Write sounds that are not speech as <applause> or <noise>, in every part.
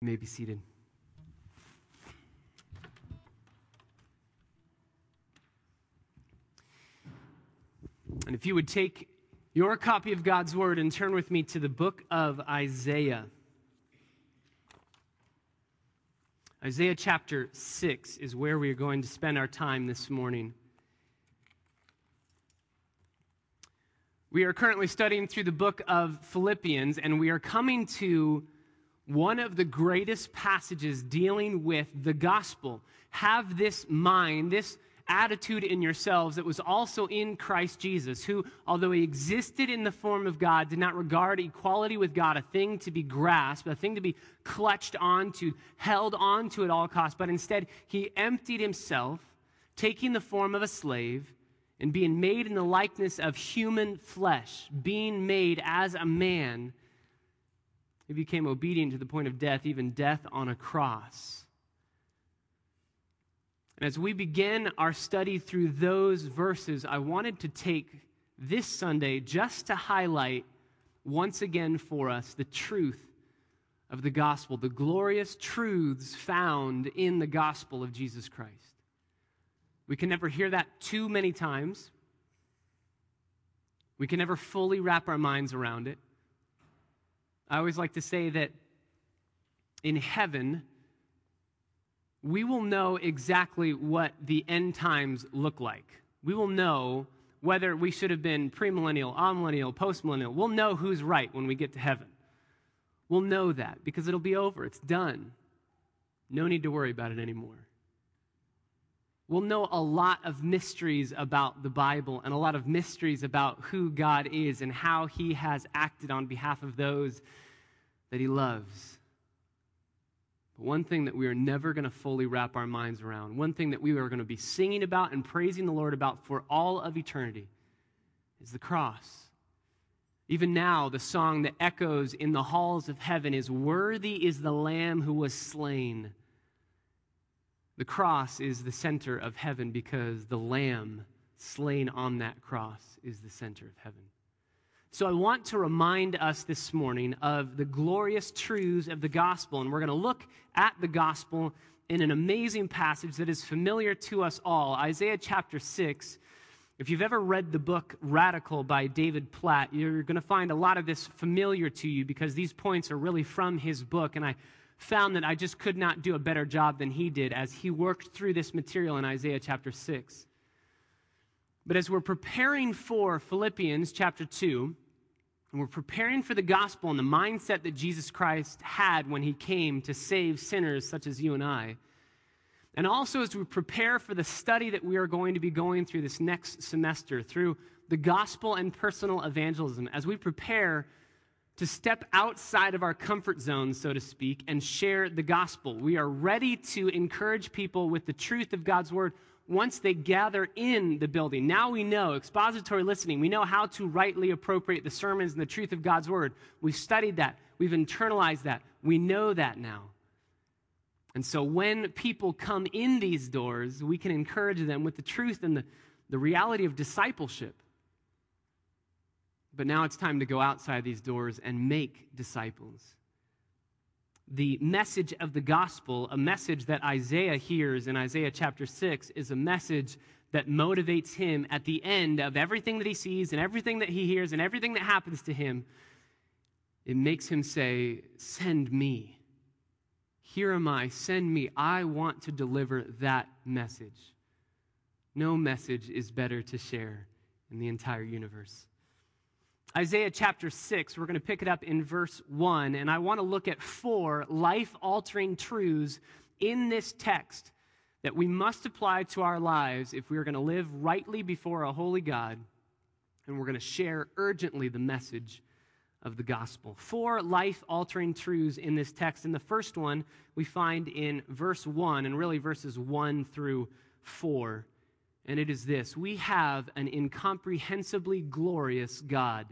You may be seated. And if you would take your copy of God's Word and turn with me to the book of Isaiah. Isaiah chapter 6 is where we are going to spend our time this morning. We are currently studying through the book of Philippians, and we are coming to one of the greatest passages dealing with the gospel. Have this mind, this attitude in yourselves that was also in Christ Jesus, who, although he existed in the form of God, did not regard equality with God a thing to be grasped, a thing to be clutched onto, held onto at all costs, but instead he emptied himself, taking the form of a slave and being made in the likeness of human flesh, being made as a man he became obedient to the point of death, even death on a cross. And as we begin our study through those verses, I wanted to take this Sunday just to highlight once again for us the truth of the gospel, the glorious truths found in the gospel of Jesus Christ. We can never hear that too many times. We can never fully wrap our minds around it. I always like to say that in heaven, we will know exactly what the end times look like. We will know whether we should have been premillennial, amillennial, postmillennial. We'll know who's right when we get to heaven. We'll know that because it'll be over. It's done. No need to worry about it anymore. We'll know a lot of mysteries about the Bible and a lot of mysteries about who God is and how he has acted on behalf of those that he loves. But one thing that we are never going to fully wrap our minds around, one thing that we are going to be singing about and praising the Lord about for all of eternity, is the cross. Even now, the song that echoes in the halls of heaven is Worthy is the Lamb who was slain. The cross is the center of heaven because the Lamb slain on that cross is the center of heaven. So I want to remind us this morning of the glorious truths of the gospel. And we're going to look at the gospel in an amazing passage that is familiar to us all Isaiah chapter 6. If you've ever read the book Radical by David Platt, you're going to find a lot of this familiar to you because these points are really from his book. And I found that I just could not do a better job than he did as he worked through this material in Isaiah chapter 6. But as we're preparing for Philippians chapter 2, and we're preparing for the gospel and the mindset that Jesus Christ had when he came to save sinners such as you and I, and also as we prepare for the study that we are going to be going through this next semester through the gospel and personal evangelism, as we prepare to step outside of our comfort zone, so to speak, and share the gospel. We are ready to encourage people with the truth of God's word once they gather in the building. Now we know, expository listening, we know how to rightly appropriate the sermons and the truth of God's word. We've studied that, we've internalized that, we know that now. And so when people come in these doors, we can encourage them with the truth and the, the reality of discipleship. But now it's time to go outside these doors and make disciples the message of the gospel, a message that Isaiah hears in Isaiah chapter 6, is a message that motivates him at the end of everything that he sees and everything that he hears and everything that happens to him. It makes him say, Send me. Here am I, send me. I want to deliver that message. No message is better to share in the entire universe. Isaiah chapter 6, we're going to pick it up in verse 1, and I want to look at four life altering truths in this text that we must apply to our lives if we are going to live rightly before a holy God, and we're going to share urgently the message of the gospel. Four life altering truths in this text, and the first one we find in verse 1, and really verses 1 through 4 and it is this we have an incomprehensibly glorious God.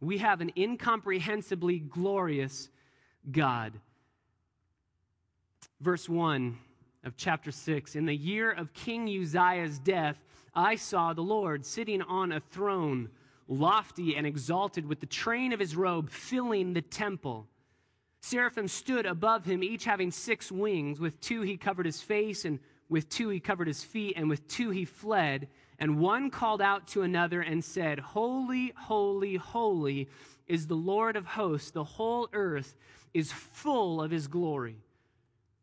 We have an incomprehensibly glorious God. Verse 1 of chapter 6 In the year of King Uzziah's death, I saw the Lord sitting on a throne, lofty and exalted, with the train of his robe filling the temple. Seraphim stood above him, each having six wings. With two he covered his face, and with two he covered his feet, and with two he fled. And one called out to another and said, Holy, holy, holy is the Lord of hosts. The whole earth is full of his glory.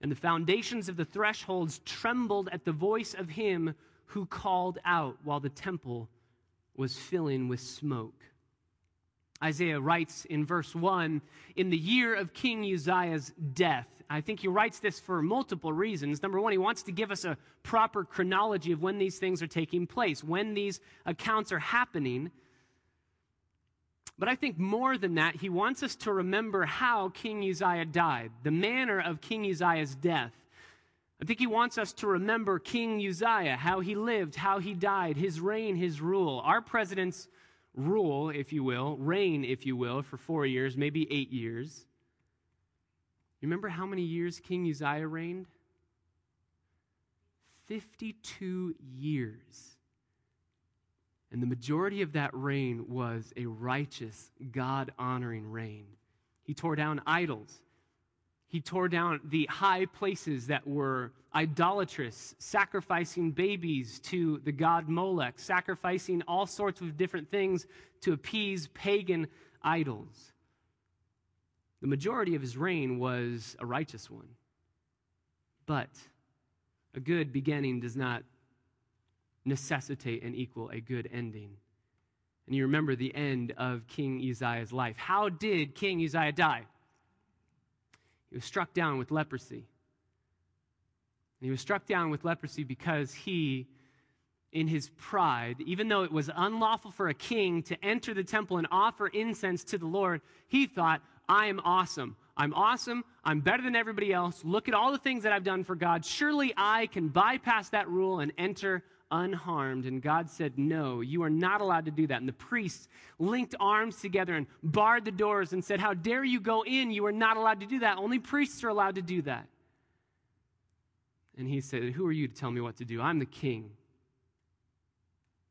And the foundations of the thresholds trembled at the voice of him who called out while the temple was filling with smoke. Isaiah writes in verse 1 In the year of King Uzziah's death, I think he writes this for multiple reasons. Number one, he wants to give us a proper chronology of when these things are taking place, when these accounts are happening. But I think more than that, he wants us to remember how King Uzziah died, the manner of King Uzziah's death. I think he wants us to remember King Uzziah, how he lived, how he died, his reign, his rule. Our president's rule, if you will, reign, if you will, for four years, maybe eight years. You remember how many years King Uzziah reigned? 52 years. And the majority of that reign was a righteous, God honoring reign. He tore down idols. He tore down the high places that were idolatrous, sacrificing babies to the god Molech, sacrificing all sorts of different things to appease pagan idols. The majority of his reign was a righteous one. But a good beginning does not necessitate and equal a good ending. And you remember the end of King Uzziah's life. How did King Uzziah die? He was struck down with leprosy. And he was struck down with leprosy because he, in his pride, even though it was unlawful for a king to enter the temple and offer incense to the Lord, he thought, I am awesome. I'm awesome. I'm better than everybody else. Look at all the things that I've done for God. Surely I can bypass that rule and enter unharmed. And God said, No, you are not allowed to do that. And the priests linked arms together and barred the doors and said, How dare you go in? You are not allowed to do that. Only priests are allowed to do that. And he said, Who are you to tell me what to do? I'm the king.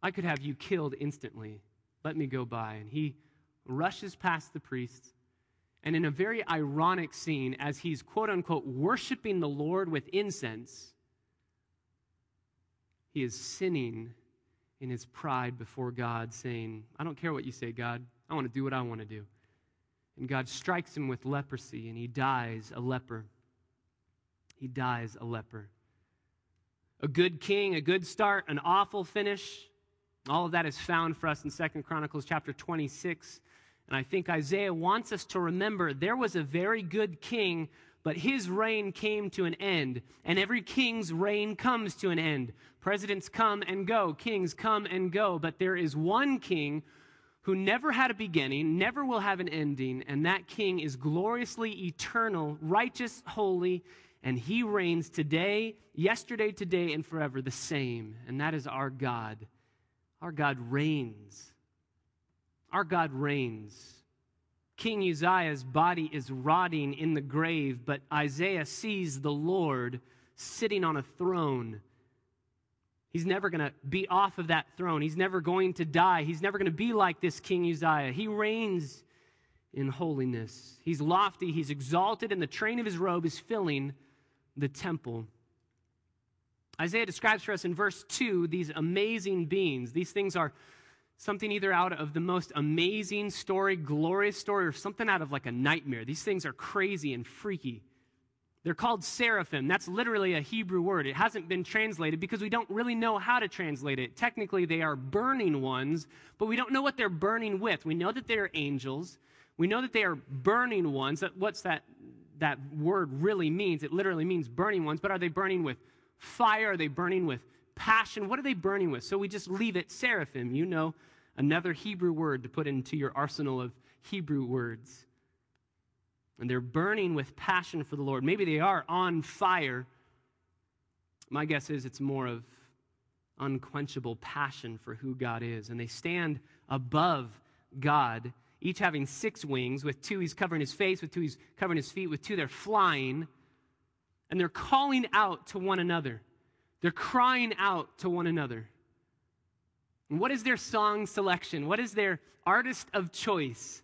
I could have you killed instantly. Let me go by. And he rushes past the priests. And in a very ironic scene, as he's quote unquote worshiping the Lord with incense, he is sinning in his pride before God, saying, I don't care what you say, God. I want to do what I want to do. And God strikes him with leprosy, and he dies a leper. He dies a leper. A good king, a good start, an awful finish. All of that is found for us in Second Chronicles chapter 26. And I think Isaiah wants us to remember there was a very good king but his reign came to an end, and every king's reign comes to an end. Presidents come and go, kings come and go, but there is one king who never had a beginning, never will have an ending, and that king is gloriously eternal, righteous, holy, and he reigns today, yesterday, today, and forever the same. And that is our God. Our God reigns. Our God reigns. King Uzziah's body is rotting in the grave, but Isaiah sees the Lord sitting on a throne. He's never going to be off of that throne. He's never going to die. He's never going to be like this King Uzziah. He reigns in holiness. He's lofty, he's exalted, and the train of his robe is filling the temple. Isaiah describes for us in verse 2 these amazing beings. These things are something either out of the most amazing story, glorious story, or something out of like a nightmare. These things are crazy and freaky. They're called seraphim. That's literally a Hebrew word. It hasn't been translated because we don't really know how to translate it. Technically, they are burning ones, but we don't know what they're burning with. We know that they are angels. We know that they are burning ones. That, what's that, that word really means? It literally means burning ones, but are they burning with fire? Are they burning with passion? What are they burning with? So we just leave it seraphim. You know another Hebrew word to put into your arsenal of Hebrew words. And they're burning with passion for the Lord. Maybe they are on fire. My guess is it's more of unquenchable passion for who God is. And they stand above God, each having six wings. With two, he's covering his face. With two, he's covering his feet. With two, they're flying. And they're calling out to one another. They're crying out to one another. What is their song selection? What is their artist of choice?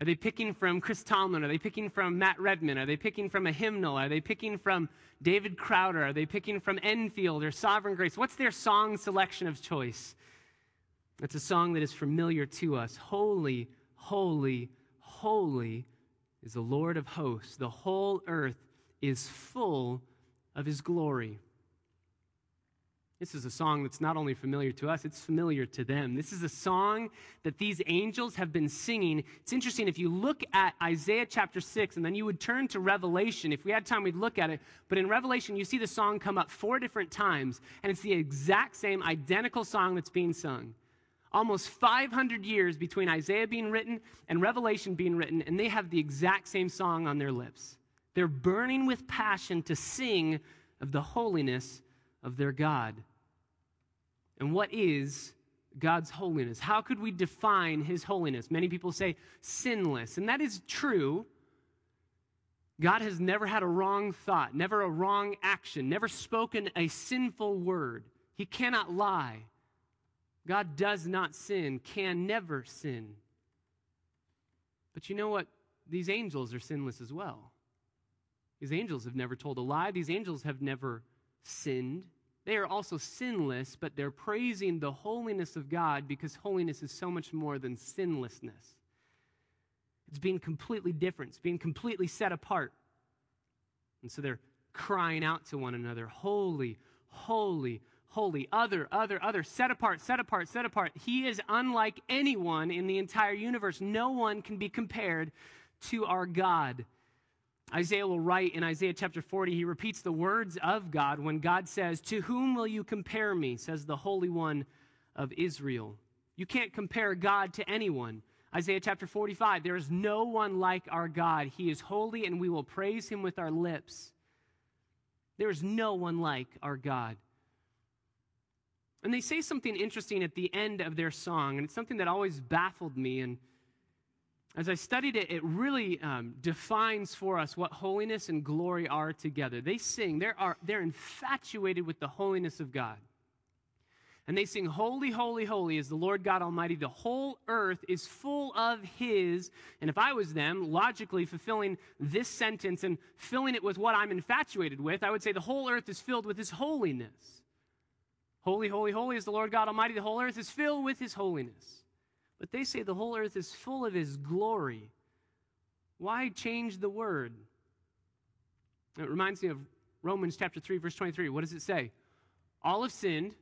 Are they picking from Chris Tomlin? Are they picking from Matt Redman? Are they picking from a hymnal? Are they picking from David Crowder? Are they picking from Enfield or Sovereign Grace? What's their song selection of choice? It's a song that is familiar to us. Holy, holy, holy is the Lord of hosts. The whole earth is full of his glory. This is a song that's not only familiar to us, it's familiar to them. This is a song that these angels have been singing. It's interesting, if you look at Isaiah chapter 6, and then you would turn to Revelation, if we had time, we'd look at it. But in Revelation, you see the song come up four different times, and it's the exact same, identical song that's being sung. Almost 500 years between Isaiah being written and Revelation being written, and they have the exact same song on their lips. They're burning with passion to sing of the holiness of their God. And what is God's holiness? How could we define his holiness? Many people say sinless, and that is true. God has never had a wrong thought, never a wrong action, never spoken a sinful word. He cannot lie. God does not sin, can never sin. But you know what? These angels are sinless as well. These angels have never told a lie. These angels have never sinned. They are also sinless, but they're praising the holiness of God because holiness is so much more than sinlessness. It's being completely different, it's being completely set apart. And so they're crying out to one another Holy, holy, holy, other, other, other, set apart, set apart, set apart. He is unlike anyone in the entire universe. No one can be compared to our God. Isaiah will write in Isaiah chapter 40, he repeats the words of God when God says, To whom will you compare me? says the Holy One of Israel. You can't compare God to anyone. Isaiah chapter 45, there is no one like our God. He is holy, and we will praise him with our lips. There is no one like our God. And they say something interesting at the end of their song, and it's something that always baffled me. And as I studied it, it really um, defines for us what holiness and glory are together. They sing, they're, are, they're infatuated with the holiness of God. And they sing, Holy, holy, holy is the Lord God Almighty. The whole earth is full of His. And if I was them, logically fulfilling this sentence and filling it with what I'm infatuated with, I would say the whole earth is filled with His holiness. Holy, holy, holy is the Lord God Almighty. The whole earth is filled with His holiness. But they say the whole earth is full of his glory. Why change the word? It reminds me of Romans chapter 3, verse 23. What does it say? All have sinned,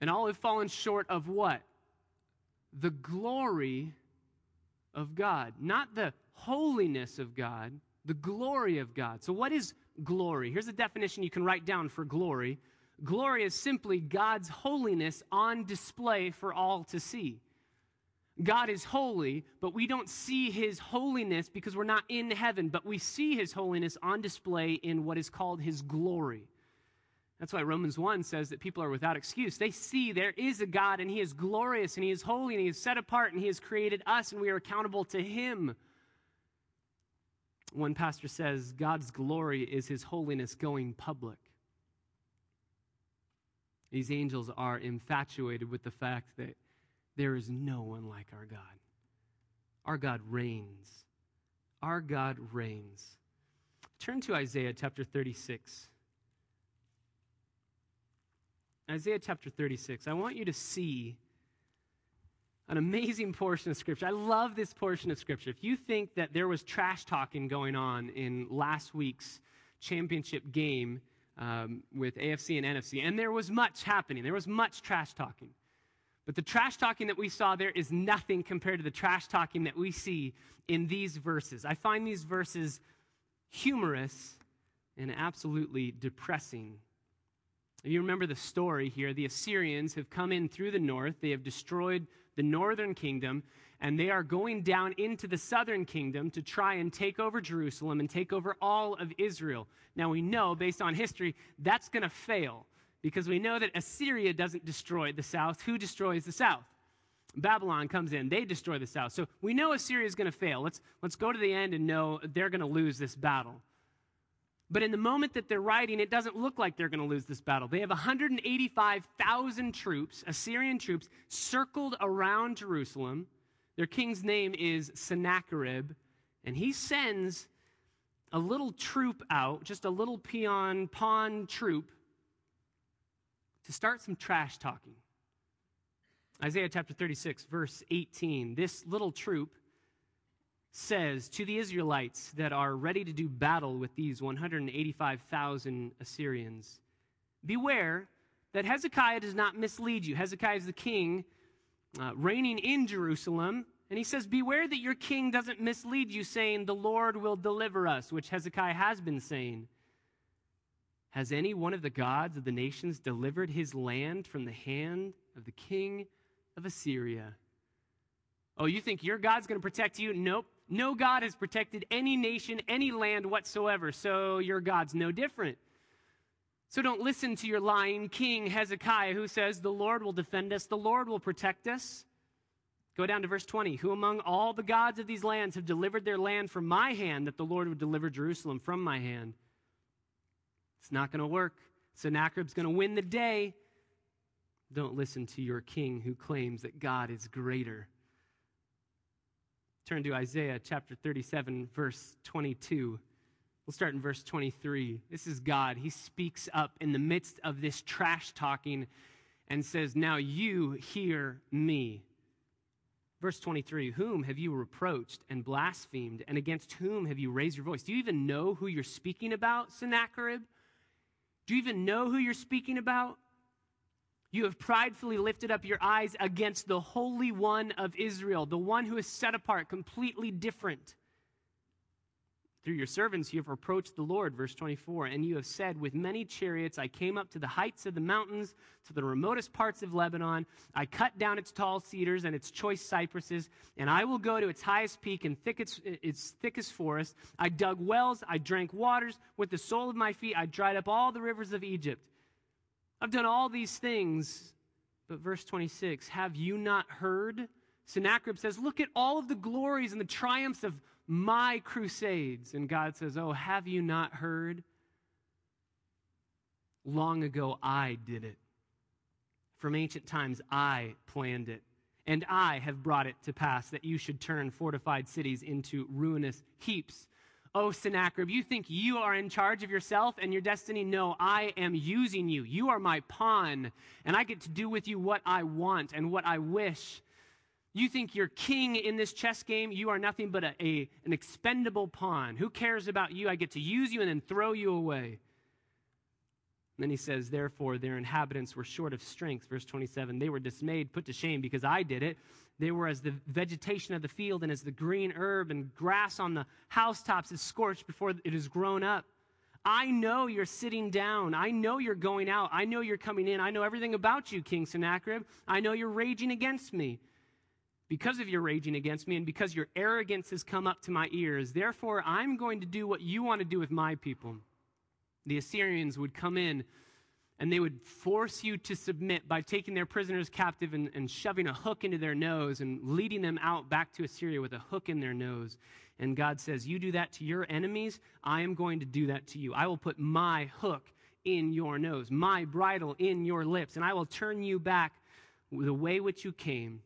and all have fallen short of what? The glory of God. Not the holiness of God, the glory of God. So, what is glory? Here's a definition you can write down for glory glory is simply God's holiness on display for all to see. God is holy, but we don't see his holiness because we're not in heaven, but we see his holiness on display in what is called his glory. That's why Romans 1 says that people are without excuse. They see there is a God and he is glorious and he is holy and he is set apart and he has created us and we are accountable to him. One pastor says God's glory is his holiness going public. These angels are infatuated with the fact that there is no one like our God. Our God reigns. Our God reigns. Turn to Isaiah chapter 36. Isaiah chapter 36. I want you to see an amazing portion of Scripture. I love this portion of Scripture. If you think that there was trash talking going on in last week's championship game um, with AFC and NFC, and there was much happening, there was much trash talking. But the trash talking that we saw there is nothing compared to the trash talking that we see in these verses. I find these verses humorous and absolutely depressing. If you remember the story here. The Assyrians have come in through the north, they have destroyed the northern kingdom, and they are going down into the southern kingdom to try and take over Jerusalem and take over all of Israel. Now, we know, based on history, that's going to fail because we know that Assyria doesn't destroy the south. Who destroys the south? Babylon comes in, they destroy the south. So we know Assyria is going to fail. Let's, let's go to the end and know they're going to lose this battle. But in the moment that they're writing, it doesn't look like they're going to lose this battle. They have 185,000 troops, Assyrian troops, circled around Jerusalem. Their king's name is Sennacherib, and he sends a little troop out, just a little peon pawn troop, to start some trash talking. Isaiah chapter 36, verse 18. This little troop says to the Israelites that are ready to do battle with these 185,000 Assyrians Beware that Hezekiah does not mislead you. Hezekiah is the king uh, reigning in Jerusalem. And he says, Beware that your king doesn't mislead you, saying, The Lord will deliver us, which Hezekiah has been saying. Has any one of the gods of the nations delivered his land from the hand of the king of Assyria? Oh, you think your God's going to protect you? Nope. No God has protected any nation, any land whatsoever, so your God's no different. So don't listen to your lying king Hezekiah who says, The Lord will defend us, the Lord will protect us. Go down to verse 20. Who among all the gods of these lands have delivered their land from my hand, that the Lord would deliver Jerusalem from my hand? It's not going to work. Sennacherib's going to win the day. Don't listen to your king who claims that God is greater. Turn to Isaiah chapter 37, verse 22. We'll start in verse 23. This is God. He speaks up in the midst of this trash talking and says, Now you hear me. Verse 23 Whom have you reproached and blasphemed, and against whom have you raised your voice? Do you even know who you're speaking about, Sennacherib? Do you even know who you're speaking about? You have pridefully lifted up your eyes against the Holy One of Israel, the one who is set apart, completely different. Through your servants you have approached the Lord, verse 24, and you have said, With many chariots I came up to the heights of the mountains, to the remotest parts of Lebanon. I cut down its tall cedars and its choice cypresses, and I will go to its highest peak and thickest, its thickest forest. I dug wells, I drank waters. With the sole of my feet I dried up all the rivers of Egypt. I've done all these things. But verse 26, have you not heard? Sennacherib says, Look at all of the glories and the triumphs of my crusades. And God says, Oh, have you not heard? Long ago, I did it. From ancient times, I planned it. And I have brought it to pass that you should turn fortified cities into ruinous heaps. Oh, Sennacherib, you think you are in charge of yourself and your destiny? No, I am using you. You are my pawn, and I get to do with you what I want and what I wish. You think you're king in this chess game. You are nothing but a, a, an expendable pawn. Who cares about you? I get to use you and then throw you away. And then he says, Therefore, their inhabitants were short of strength. Verse 27 They were dismayed, put to shame because I did it. They were as the vegetation of the field and as the green herb and grass on the housetops is scorched before it is grown up. I know you're sitting down. I know you're going out. I know you're coming in. I know everything about you, King Sennacherib. I know you're raging against me because of your raging against me and because your arrogance has come up to my ears. Therefore, I'm going to do what you want to do with my people. The Assyrians would come in and they would force you to submit by taking their prisoners captive and, and shoving a hook into their nose and leading them out back to Assyria with a hook in their nose. And God says, You do that to your enemies, I am going to do that to you. I will put my hook in your nose, my bridle in your lips, and I will turn you back the way which you came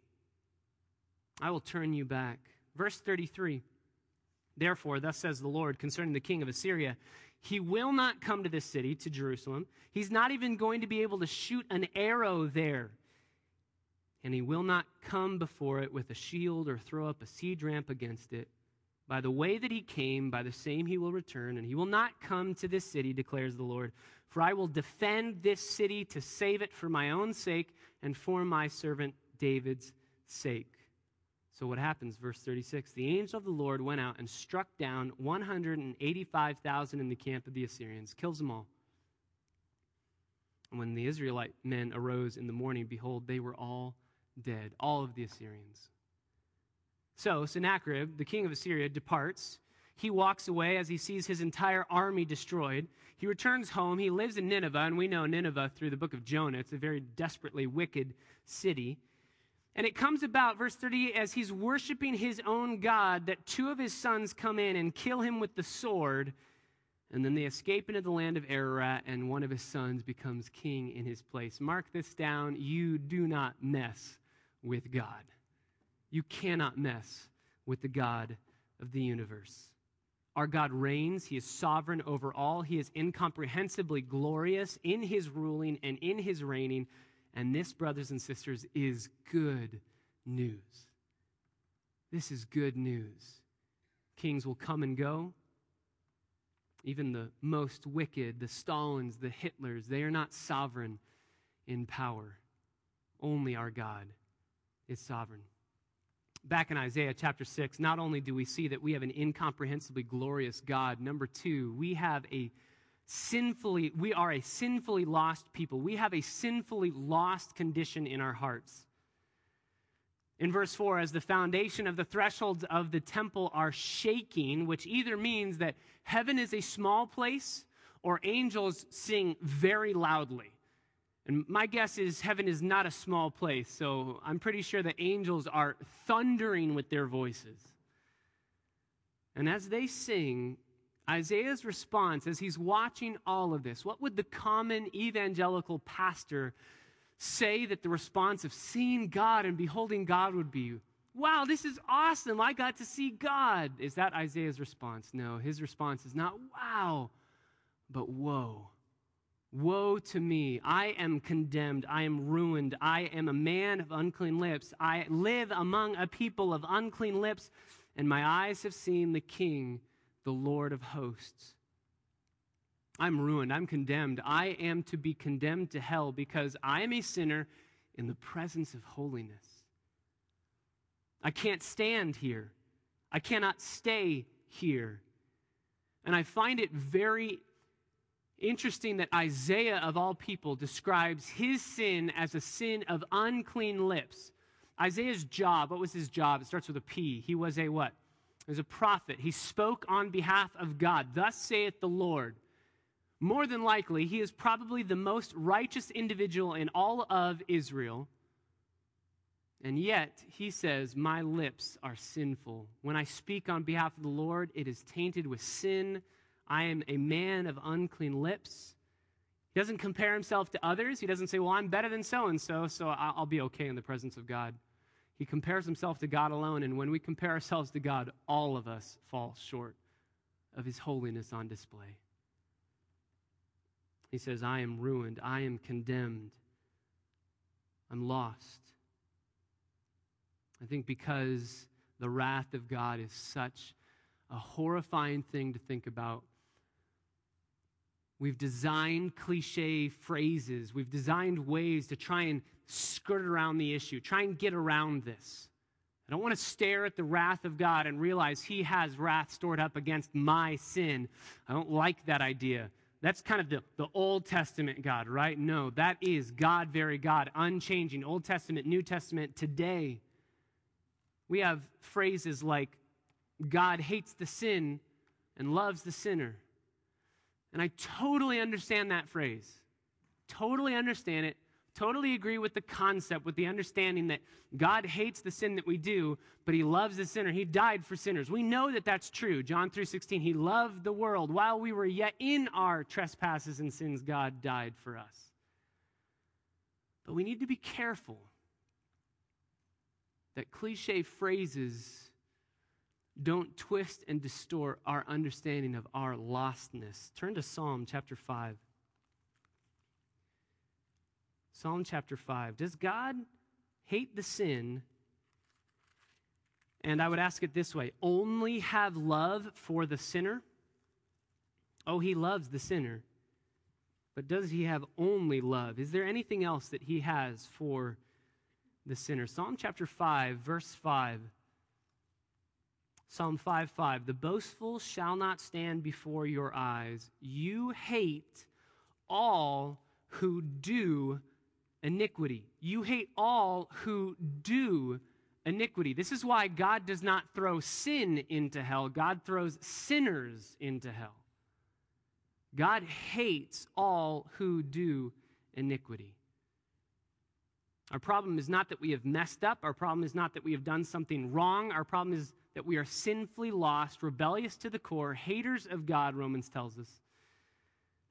I will turn you back. Verse 33 Therefore, thus says the Lord concerning the king of Assyria, he will not come to this city, to Jerusalem. He's not even going to be able to shoot an arrow there. And he will not come before it with a shield or throw up a siege ramp against it. By the way that he came, by the same he will return, and he will not come to this city, declares the Lord. For I will defend this city to save it for my own sake and for my servant David's sake. So what happens? Verse 36 The angel of the Lord went out and struck down 185,000 in the camp of the Assyrians, kills them all. And when the Israelite men arose in the morning, behold, they were all dead, all of the Assyrians. So Sennacherib, the king of Assyria, departs. He walks away as he sees his entire army destroyed. He returns home. He lives in Nineveh, and we know Nineveh through the book of Jonah. It's a very desperately wicked city. And it comes about, verse 30, as he's worshiping his own God, that two of his sons come in and kill him with the sword. And then they escape into the land of Ararat, and one of his sons becomes king in his place. Mark this down. You do not mess with God. You cannot mess with the God of the universe. Our God reigns. He is sovereign over all. He is incomprehensibly glorious in his ruling and in his reigning. And this, brothers and sisters, is good news. This is good news. Kings will come and go. Even the most wicked, the Stalins, the Hitlers, they are not sovereign in power. Only our God is sovereign back in Isaiah chapter 6, not only do we see that we have an incomprehensibly glorious God, number two, we have a sinfully, we are a sinfully lost people. We have a sinfully lost condition in our hearts. In verse 4, as the foundation of the thresholds of the temple are shaking, which either means that heaven is a small place or angels sing very loudly. And my guess is heaven is not a small place, so I'm pretty sure the angels are thundering with their voices. And as they sing, Isaiah's response, as he's watching all of this, what would the common evangelical pastor say that the response of seeing God and beholding God would be? Wow, this is awesome. I got to see God. Is that Isaiah's response? No, his response is not wow, but woe. Woe to me! I am condemned. I am ruined. I am a man of unclean lips. I live among a people of unclean lips, and my eyes have seen the King, the Lord of hosts. I'm ruined. I'm condemned. I am to be condemned to hell because I am a sinner in the presence of holiness. I can't stand here. I cannot stay here. And I find it very interesting that Isaiah, of all people, describes his sin as a sin of unclean lips. Isaiah's job, what was his job? It starts with a P. He was a what? Was a prophet. He spoke on behalf of God. Thus saith the Lord. More than likely, he is probably the most righteous individual in all of Israel. And yet, he says, My lips are sinful. When I speak on behalf of the Lord, it is tainted with sin I am a man of unclean lips. He doesn't compare himself to others. He doesn't say, Well, I'm better than so and so, so I'll be okay in the presence of God. He compares himself to God alone. And when we compare ourselves to God, all of us fall short of his holiness on display. He says, I am ruined. I am condemned. I'm lost. I think because the wrath of God is such a horrifying thing to think about, We've designed cliche phrases. We've designed ways to try and skirt around the issue, try and get around this. I don't want to stare at the wrath of God and realize He has wrath stored up against my sin. I don't like that idea. That's kind of the, the Old Testament God, right? No, that is God, very God, unchanging. Old Testament, New Testament, today. We have phrases like God hates the sin and loves the sinner. And I totally understand that phrase. Totally understand it. Totally agree with the concept, with the understanding that God hates the sin that we do, but he loves the sinner. He died for sinners. We know that that's true. John 3:16, he loved the world while we were yet in our trespasses and sins, God died for us. But we need to be careful that cliche phrases don't twist and distort our understanding of our lostness. Turn to Psalm chapter 5. Psalm chapter 5. Does God hate the sin? And I would ask it this way only have love for the sinner? Oh, he loves the sinner. But does he have only love? Is there anything else that he has for the sinner? Psalm chapter 5, verse 5. Psalm 5 5 The boastful shall not stand before your eyes. You hate all who do iniquity. You hate all who do iniquity. This is why God does not throw sin into hell, God throws sinners into hell. God hates all who do iniquity. Our problem is not that we have messed up. Our problem is not that we have done something wrong. Our problem is that we are sinfully lost, rebellious to the core, haters of God, Romans tells us.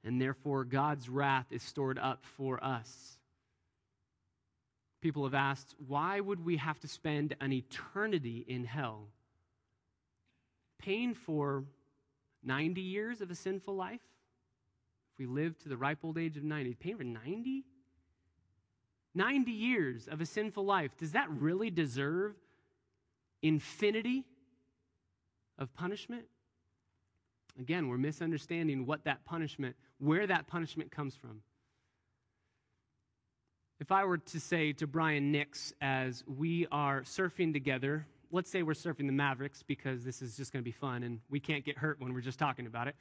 And therefore, God's wrath is stored up for us. People have asked, why would we have to spend an eternity in hell? Paying for 90 years of a sinful life? If we live to the ripe old age of 90, paying for 90? 90 years of a sinful life, does that really deserve infinity of punishment? Again, we're misunderstanding what that punishment, where that punishment comes from. If I were to say to Brian Nix, as we are surfing together, let's say we're surfing the Mavericks because this is just going to be fun and we can't get hurt when we're just talking about it.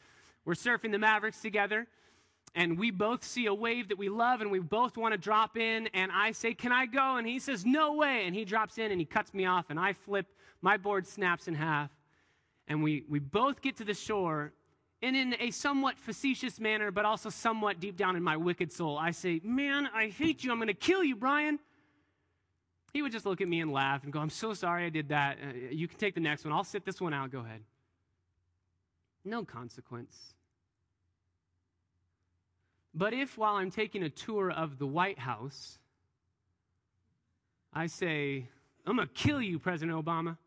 We're surfing the Mavericks together and we both see a wave that we love and we both want to drop in and i say can i go and he says no way and he drops in and he cuts me off and i flip my board snaps in half and we, we both get to the shore and in a somewhat facetious manner but also somewhat deep down in my wicked soul i say man i hate you. I'm going to kill you brian. He would just look at me and laugh and go i'm so sorry i did that. Uh, you can take the next one. I'll sit this one out. Go ahead. No consequence. But if while I'm taking a tour of the White House, I say, I'm going to kill you, President Obama,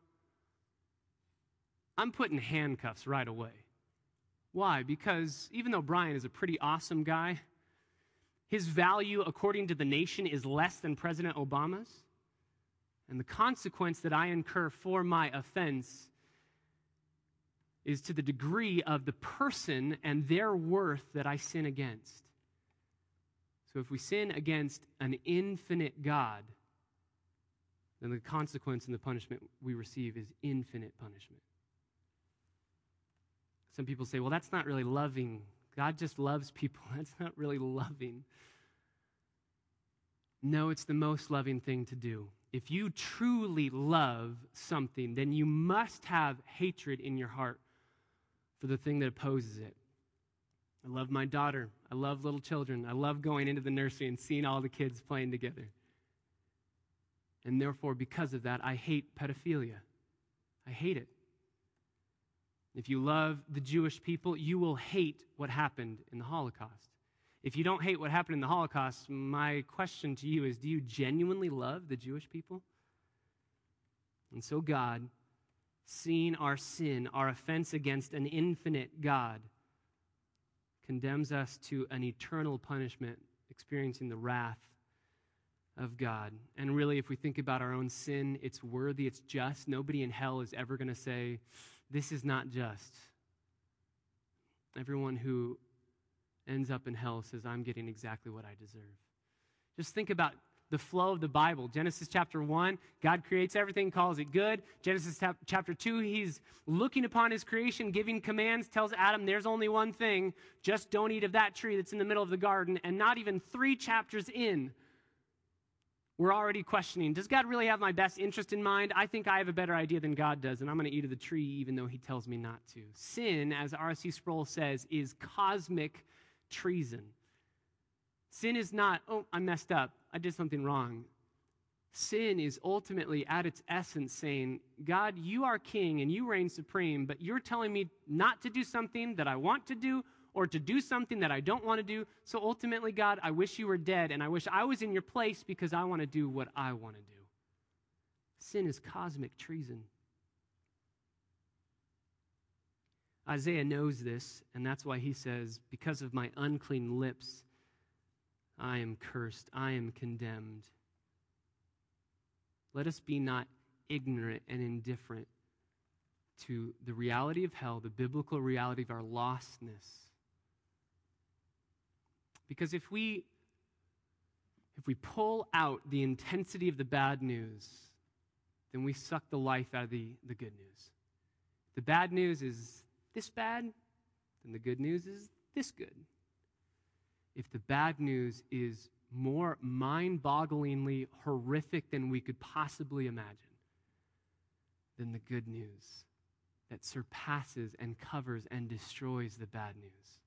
I'm putting handcuffs right away. Why? Because even though Brian is a pretty awesome guy, his value, according to the nation, is less than President Obama's. And the consequence that I incur for my offense is to the degree of the person and their worth that I sin against. So if we sin against an infinite God, then the consequence and the punishment we receive is infinite punishment. Some people say, well, that's not really loving. God just loves people. <laughs> That's not really loving. No, it's the most loving thing to do. If you truly love something, then you must have hatred in your heart for the thing that opposes it. I love my daughter. I love little children. I love going into the nursery and seeing all the kids playing together. And therefore, because of that, I hate pedophilia. I hate it. If you love the Jewish people, you will hate what happened in the Holocaust. If you don't hate what happened in the Holocaust, my question to you is do you genuinely love the Jewish people? And so, God, seeing our sin, our offense against an infinite God, condemns us to an eternal punishment, experiencing the wrath of God. And really, if we think about our own sin, it's worthy, it's just. Nobody in hell is ever going to say, This is not just. Everyone who ends up in hell says, I'm getting exactly what I deserve. Just think about the flow of the Bible. Genesis chapter 1, God creates everything, calls it good. Genesis chapter 2, he's looking upon his creation, giving commands, tells Adam, there's only one thing, just don't eat of that tree that's in the middle of the garden. And not even three chapters in, we're already questioning Does God really have my best interest in mind? I think I have a better idea than God does, and I'm going to eat of the tree even though he tells me not to. Sin, as R.C. Sproul says, is cosmic treason. Sin is not, oh, I messed up. I did something wrong. Sin is ultimately, at its essence, saying, God, you are king and you reign supreme, but you're telling me not to do something that I want to do or to do something that I don't want to do. So ultimately, God, I wish you were dead and I wish I was in your place because I want to do what I want to do. Sin is cosmic treason. Isaiah knows this, and that's why he says, Because of my unclean lips, I am cursed, I am condemned. Let us be not ignorant and indifferent to the reality of hell, the biblical reality of our lostness. Because if we if we pull out the intensity of the bad news, then we suck the life out of the, the good news. The bad news is this bad, then the good news is this good if the bad news is more mind bogglingly horrific than we could possibly imagine then the good news that surpasses and covers and destroys the bad news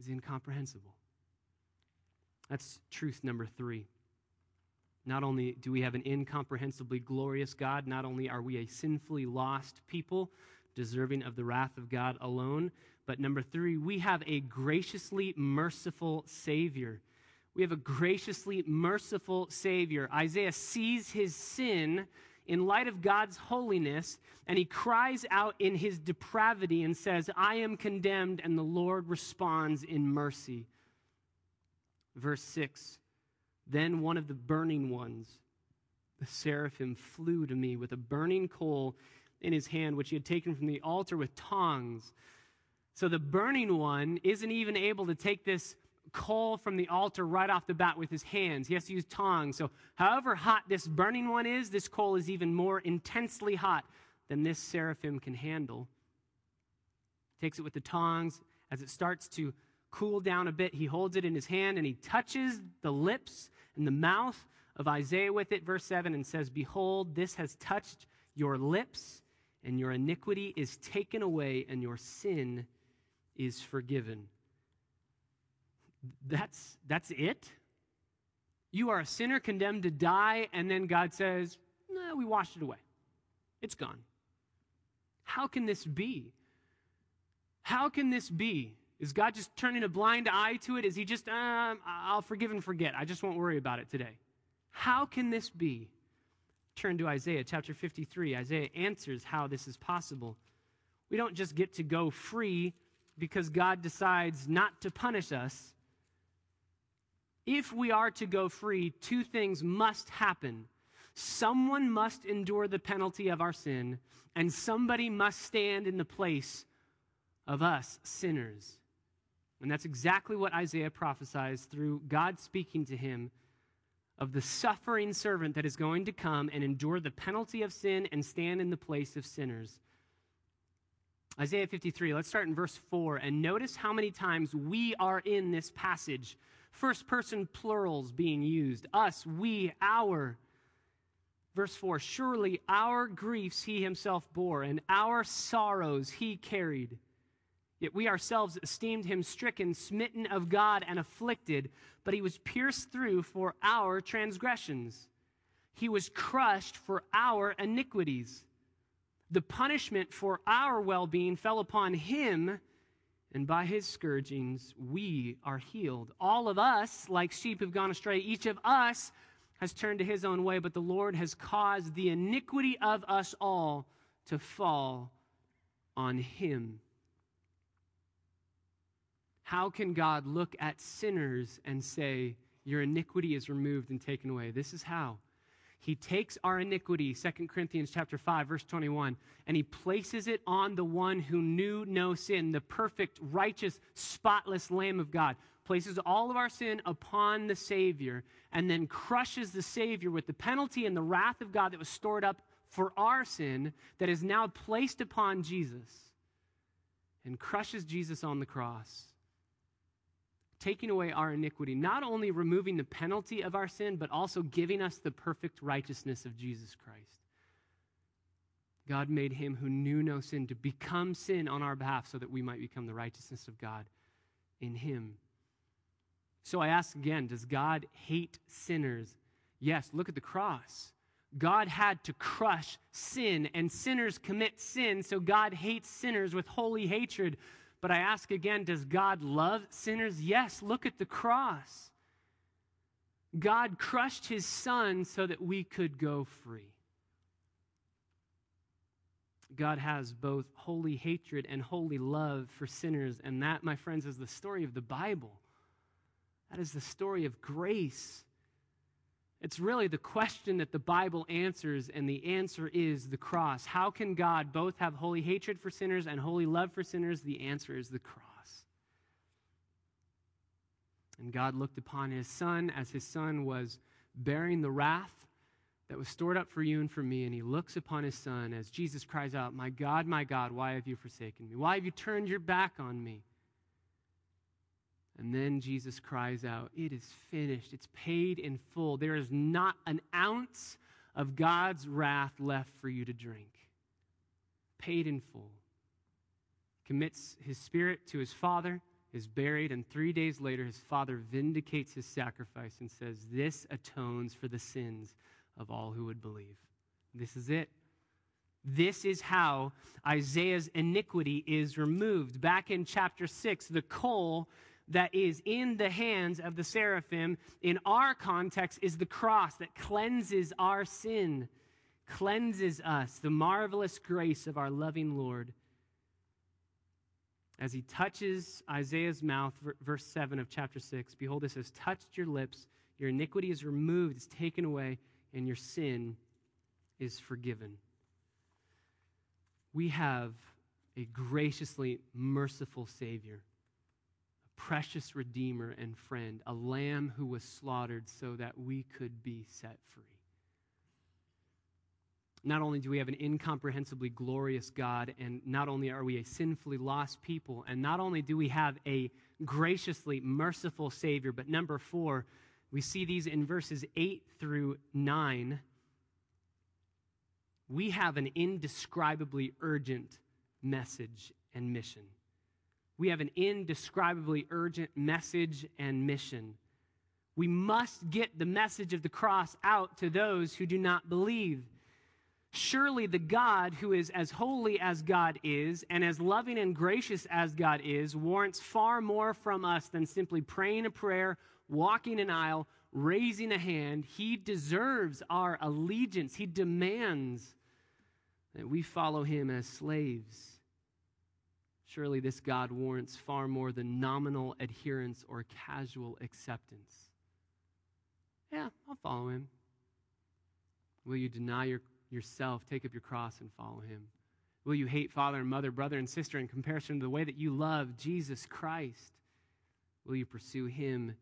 is incomprehensible. That's truth number three. Not only do we have an incomprehensibly glorious God, not only are we a sinfully lost people deserving of the wrath of God alone, but number three, we have a graciously merciful Savior. We have a graciously merciful Savior. Isaiah sees his sin in light of God's holiness, and he cries out in his depravity and says, I am condemned, and the Lord responds in mercy. Verse 6 Then one of the burning ones, the seraphim, flew to me with a burning coal in his hand, which he had taken from the altar with tongs. So the burning one isn't even able to take this coal from the altar right off the bat with his hands. He has to use tongs. So, however hot this burning one is, this coal is even more intensely hot than this seraphim can handle. Takes it with the tongs. As it starts to cool down a bit, he holds it in his hand and he touches the lips and the mouth of Isaiah with it, verse 7, and says, Behold, this has touched your lips, and your iniquity is taken away, and your sin is forgiven. That's, that's it? You are a sinner condemned to die, and then God says, No, we washed it away. It's gone. How can this be? How can this be? Is God just turning a blind eye to it? Is he just, um, I'll forgive and forget. I just won't worry about it today. How can this be? Turn to Isaiah chapter 53. Isaiah answers how this is possible. We don't just get to go free because God decides not to punish us. If we are to go free, two things must happen. Someone must endure the penalty of our sin, and somebody must stand in the place of us, sinners. And that's exactly what Isaiah prophesies through God speaking to him of the suffering servant that is going to come and endure the penalty of sin and stand in the place of sinners. Isaiah 53, let's start in verse 4 and notice how many times we are in this passage. First person plurals being used. Us, we, our. Verse 4 Surely our griefs he himself bore, and our sorrows he carried. Yet we ourselves esteemed him stricken, smitten of God, and afflicted, but he was pierced through for our transgressions. He was crushed for our iniquities. The punishment for our well being fell upon him, and by his scourgings we are healed. All of us, like sheep, have gone astray. Each of us has turned to his own way, but the Lord has caused the iniquity of us all to fall on him. How can God look at sinners and say, Your iniquity is removed and taken away? This is how. He takes our iniquity, 2 Corinthians chapter 5, verse 21, and he places it on the one who knew no sin, the perfect, righteous, spotless Lamb of God. Places all of our sin upon the Savior, and then crushes the Savior with the penalty and the wrath of God that was stored up for our sin that is now placed upon Jesus, and crushes Jesus on the cross taking away our iniquity, not only removing the penalty of our sin, but also giving us the perfect righteousness of Jesus Christ. God made him who knew no sin to become sin on our behalf so that we might become the righteousness of God in him. So I ask again does God hate sinners? Yes, look at the cross. God had to crush sin, and sinners commit sin, so God hates sinners with holy hatred. But I ask again does God love sinners? Yes, look at the cross. God crushed his son so that we could go free. God has both holy hatred and holy love for sinners, and that, my friends, is the story of the Bible. That is the story of grace. It's really the question that the Bible answers, and the answer is the cross. How can God both have holy hatred for sinners and holy love for sinners? The answer is the cross. And God looked upon his son as his son was bearing the wrath that was stored up for you and for me, and he looks upon his son as Jesus cries out, My God, my God, why have you forsaken me? Why have you turned your back on me? And then Jesus cries out, It is finished. It's paid in full. There is not an ounce of God's wrath left for you to drink. Paid in full. Commits his spirit to his father, is buried, and three days later, his father vindicates his sacrifice and says, This atones for the sins of all who would believe. This is it. This is how Isaiah's iniquity is removed. Back in chapter 6, the coal that is in the hands of the seraphim, in our context, is the cross that cleanses our sin, cleanses us, the marvelous grace of our loving Lord. As he touches Isaiah's mouth, verse 7 of chapter 6, behold, this has touched your lips, your iniquity is removed, is taken away, and your sin is forgiven. We have a graciously merciful Savior precious Redeemer and friend, a lamb who was slaughtered so that we could be set free. Not only do we have an incomprehensibly glorious God, and not only are we a sinfully lost people, and not only do we have a graciously merciful Savior, but number four, we see these in verses 8 through 9. We have an indescribably urgent message and mission we have an indescribably urgent message and mission. We must get the message of the cross out to those who do not believe. Surely the God who is as holy as God is and as loving and gracious as God is warrants far more from us than simply praying a prayer, walking an aisle, raising a hand. He deserves our allegiance. He demands that we follow him as slaves. Surely this God warrants far more than nominal adherence or casual acceptance. Yeah, I'll follow him. Will you deny your, yourself, take up your cross, and follow him? Will you hate father and mother, brother and sister in comparison to the way that you love Jesus Christ? Will you pursue him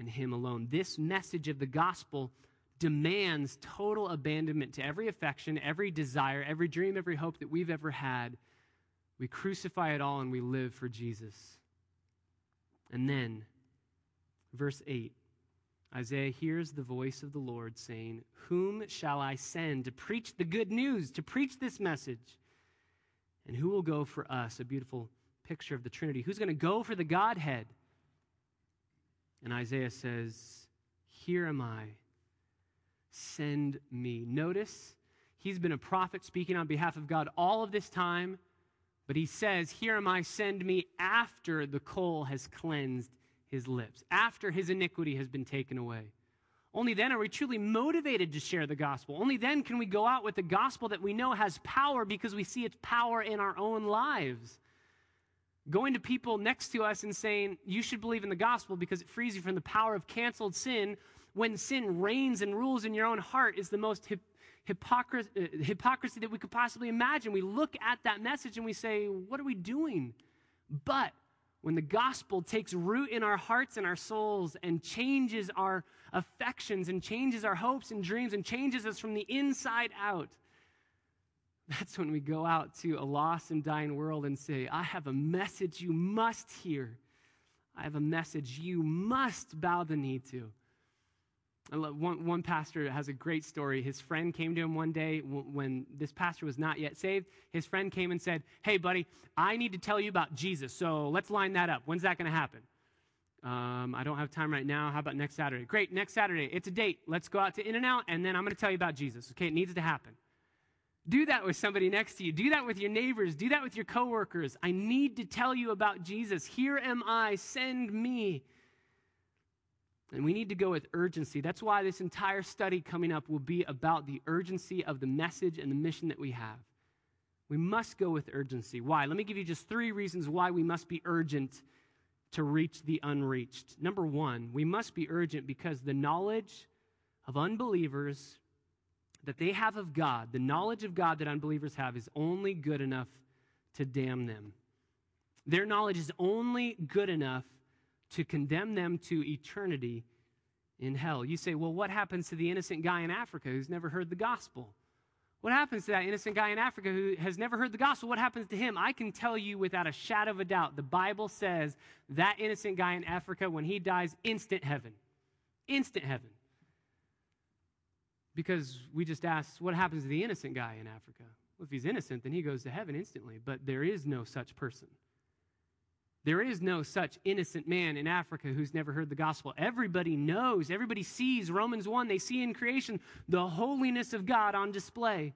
and him alone? This message of the gospel demands total abandonment to every affection, every desire, every dream, every hope that we've ever had we crucify it all and we live for Jesus. And then, verse 8 Isaiah hears the voice of the Lord saying, Whom shall I send to preach the good news, to preach this message? And who will go for us? A beautiful picture of the Trinity. Who's going to go for the Godhead? And Isaiah says, Here am I. Send me. Notice, he's been a prophet speaking on behalf of God all of this time. But he says, Here am I, send me after the coal has cleansed his lips, after his iniquity has been taken away. Only then are we truly motivated to share the gospel. Only then can we go out with the gospel that we know has power because we see its power in our own lives. Going to people next to us and saying, You should believe in the gospel because it frees you from the power of canceled sin when sin reigns and rules in your own heart is the most hypocrisy, uh, hypocrisy that we could possibly imagine. We look at that message and we say, What are we doing? But when the gospel takes root in our hearts and our souls and changes our affections and changes our hopes and dreams and changes us from the inside out, <laughs> that's when we go out to a lost and dying world and say, I have a message you must hear. I have a message you must bow the knee to. One, one pastor has a great story. His friend came to him one day when this pastor was not yet saved. His friend came and said, Hey, buddy, I need to tell you about Jesus. So let's line that up. When's that going to happen? Um, I don't have time right now. How about next Saturday? Great, next Saturday. It's a date. Let's go out to In-N-Out, and then I'm going to tell you about Jesus. Okay, it needs to happen. Do that with somebody next to you. Do that with your neighbors. Do that with your coworkers. I need to tell you about Jesus. Here am I. Send me. And we need to go with urgency. That's why this entire study coming up will be about the urgency of the message and the mission that we have. We must go with urgency. Why? Let me give you just three reasons why we must be urgent to reach the unreached. Number one, we must be urgent because the knowledge of unbelievers that they have of God, the knowledge of God that unbelievers have, is only good enough to damn them. Their knowledge is only good enough to condemn them to eternity in hell. You say, well, what happens to the innocent guy in Africa who's never heard the gospel? What happens to that innocent guy in Africa who has never heard the gospel? What happens to him? I can tell you without a shadow of a doubt, the Bible says that innocent guy in Africa, when he dies, instant heaven. Instant heaven. Because we just asked, what happens to the innocent guy in Africa? Well, if he's innocent, then he goes to heaven instantly. But there is no such person. There is no such innocent man in Africa who's never heard the gospel. Everybody knows, everybody sees Romans 1. They see in creation the holiness of God on display.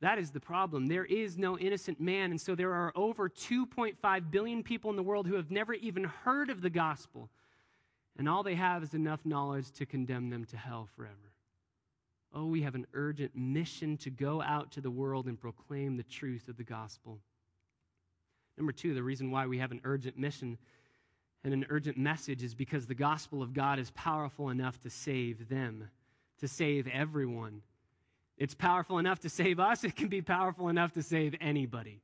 That is the problem. There is no innocent man. And so there are over 2.5 billion people in the world who have never even heard of the gospel. And all they have is enough knowledge to condemn them to hell forever. Oh, we have an urgent mission to go out to the world and proclaim the truth of the gospel. Number two, the reason why we have an urgent mission and an urgent message is because the gospel of God is powerful enough to save them, to save everyone. It's powerful enough to save us, it can be powerful enough to save anybody.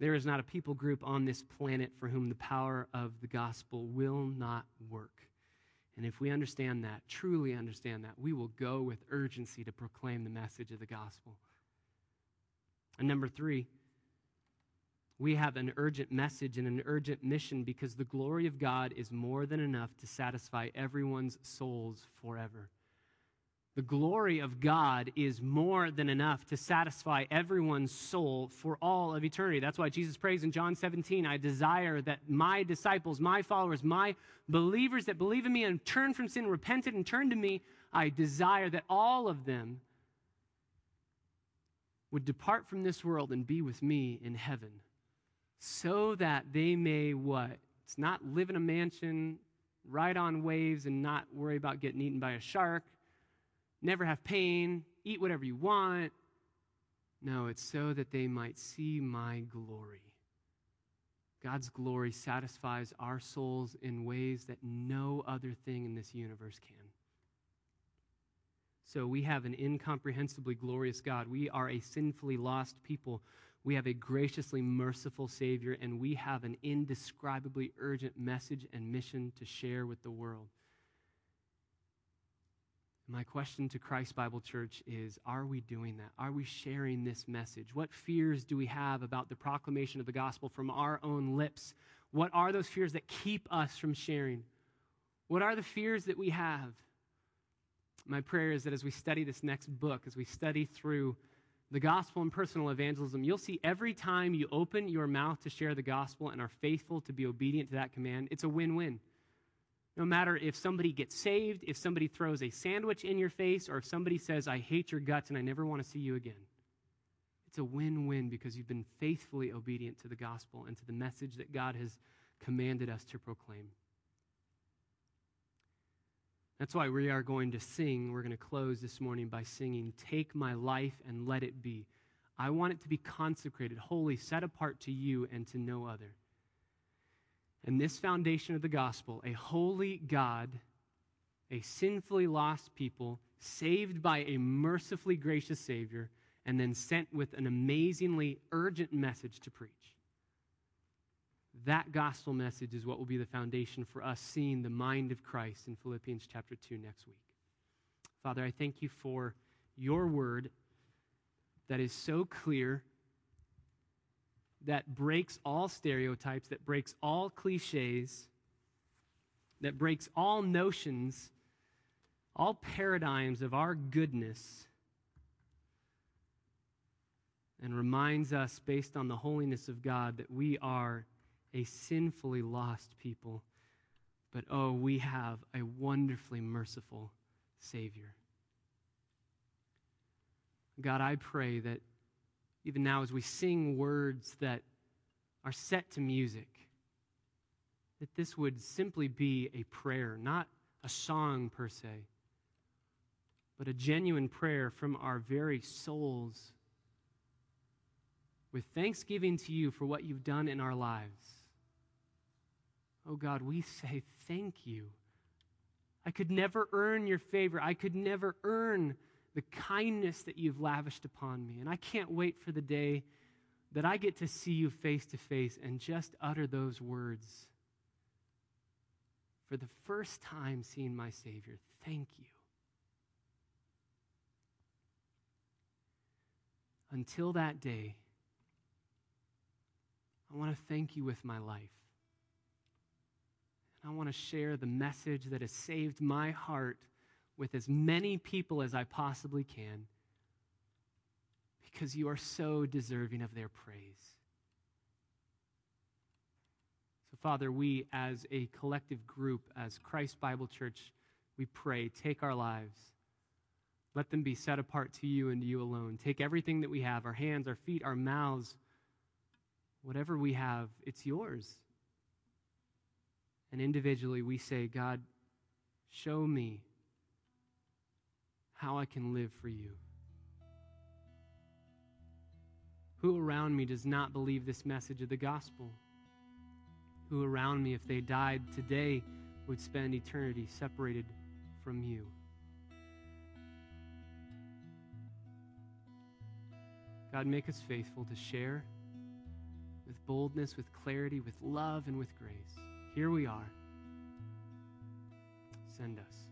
There is not a people group on this planet for whom the power of the gospel will not work. And if we understand that, truly understand that, we will go with urgency to proclaim the message of the gospel. And number three, we have an urgent message and an urgent mission because the glory of God is more than enough to satisfy everyone's souls forever. The glory of God is more than enough to satisfy everyone's soul for all of eternity. That's why Jesus prays in John 17 I desire that my disciples, my followers, my believers that believe in me and turn from sin, repented, and turn to me, I desire that all of them would depart from this world and be with me in heaven so that they may what? It's not live in a mansion, ride on waves, and not worry about getting eaten by a shark, never have pain, eat whatever you want. No, it's so that they might see my glory. God's glory satisfies our souls in ways that no other thing in this universe can. So we have an incomprehensibly glorious God. We are a sinfully lost people we have a graciously merciful Savior, and we have an indescribably urgent message and mission to share with the world. My question to Christ Bible Church is Are we doing that? Are we sharing this message? What fears do we have about the proclamation of the gospel from our own lips? What are those fears that keep us from sharing? What are the fears that we have? My prayer is that as we study this next book, as we study through the gospel and personal evangelism, you'll see every time you open your mouth to share the gospel and are faithful to be obedient to that command, it's a win win. No matter if somebody gets saved, if somebody throws a sandwich in your face, or if somebody says, I hate your guts and I never want to see you again. It's a win win because you've been faithfully obedient to the gospel and to the message that God has commanded us to proclaim. That's why we are going to sing. We're going to close this morning by singing, Take My Life and Let It Be. I want it to be consecrated, holy, set apart to you and to no other. And this foundation of the gospel, a holy God, a sinfully lost people, saved by a mercifully gracious Savior, and then sent with an amazingly urgent message to preach. That gospel message is what will be the foundation for us seeing the mind of Christ in Philippians chapter 2 next week. Father, I thank you for your word that is so clear, that breaks all stereotypes, that breaks all cliches, that breaks all notions, all paradigms of our goodness, and reminds us, based on the holiness of God, that we are a sinfully lost people. But oh, we have a wonderfully merciful Savior. God, I pray that even now, as we sing words that are set to music, that this would simply be a prayer, not a song per se, but a genuine prayer from our very souls with thanksgiving to you for what you've done in our lives. Oh God, we say thank you. I could never earn your favor. I could never earn the kindness that you've lavished upon me. And I can't wait for the day that I get to see you face to face and just utter those words. For the first time seeing my Savior, thank you. Until that day, I want to thank you with my life. I want to share the message that has saved my heart with as many people as I possibly can because you are so deserving of their praise. So, Father, we as a collective group, as Christ Bible Church, we pray, take our lives. Let them be set apart to you and to you alone. Take everything that we have our hands, our feet, our mouths, whatever we have, it's yours. And individually, we say, God, show me how I can live for you. Who around me does not believe this message of the gospel? Who around me, if they died today, would spend eternity separated from you? God, make us faithful to share with boldness, with clarity, with love, and with grace. Here we are. Send us.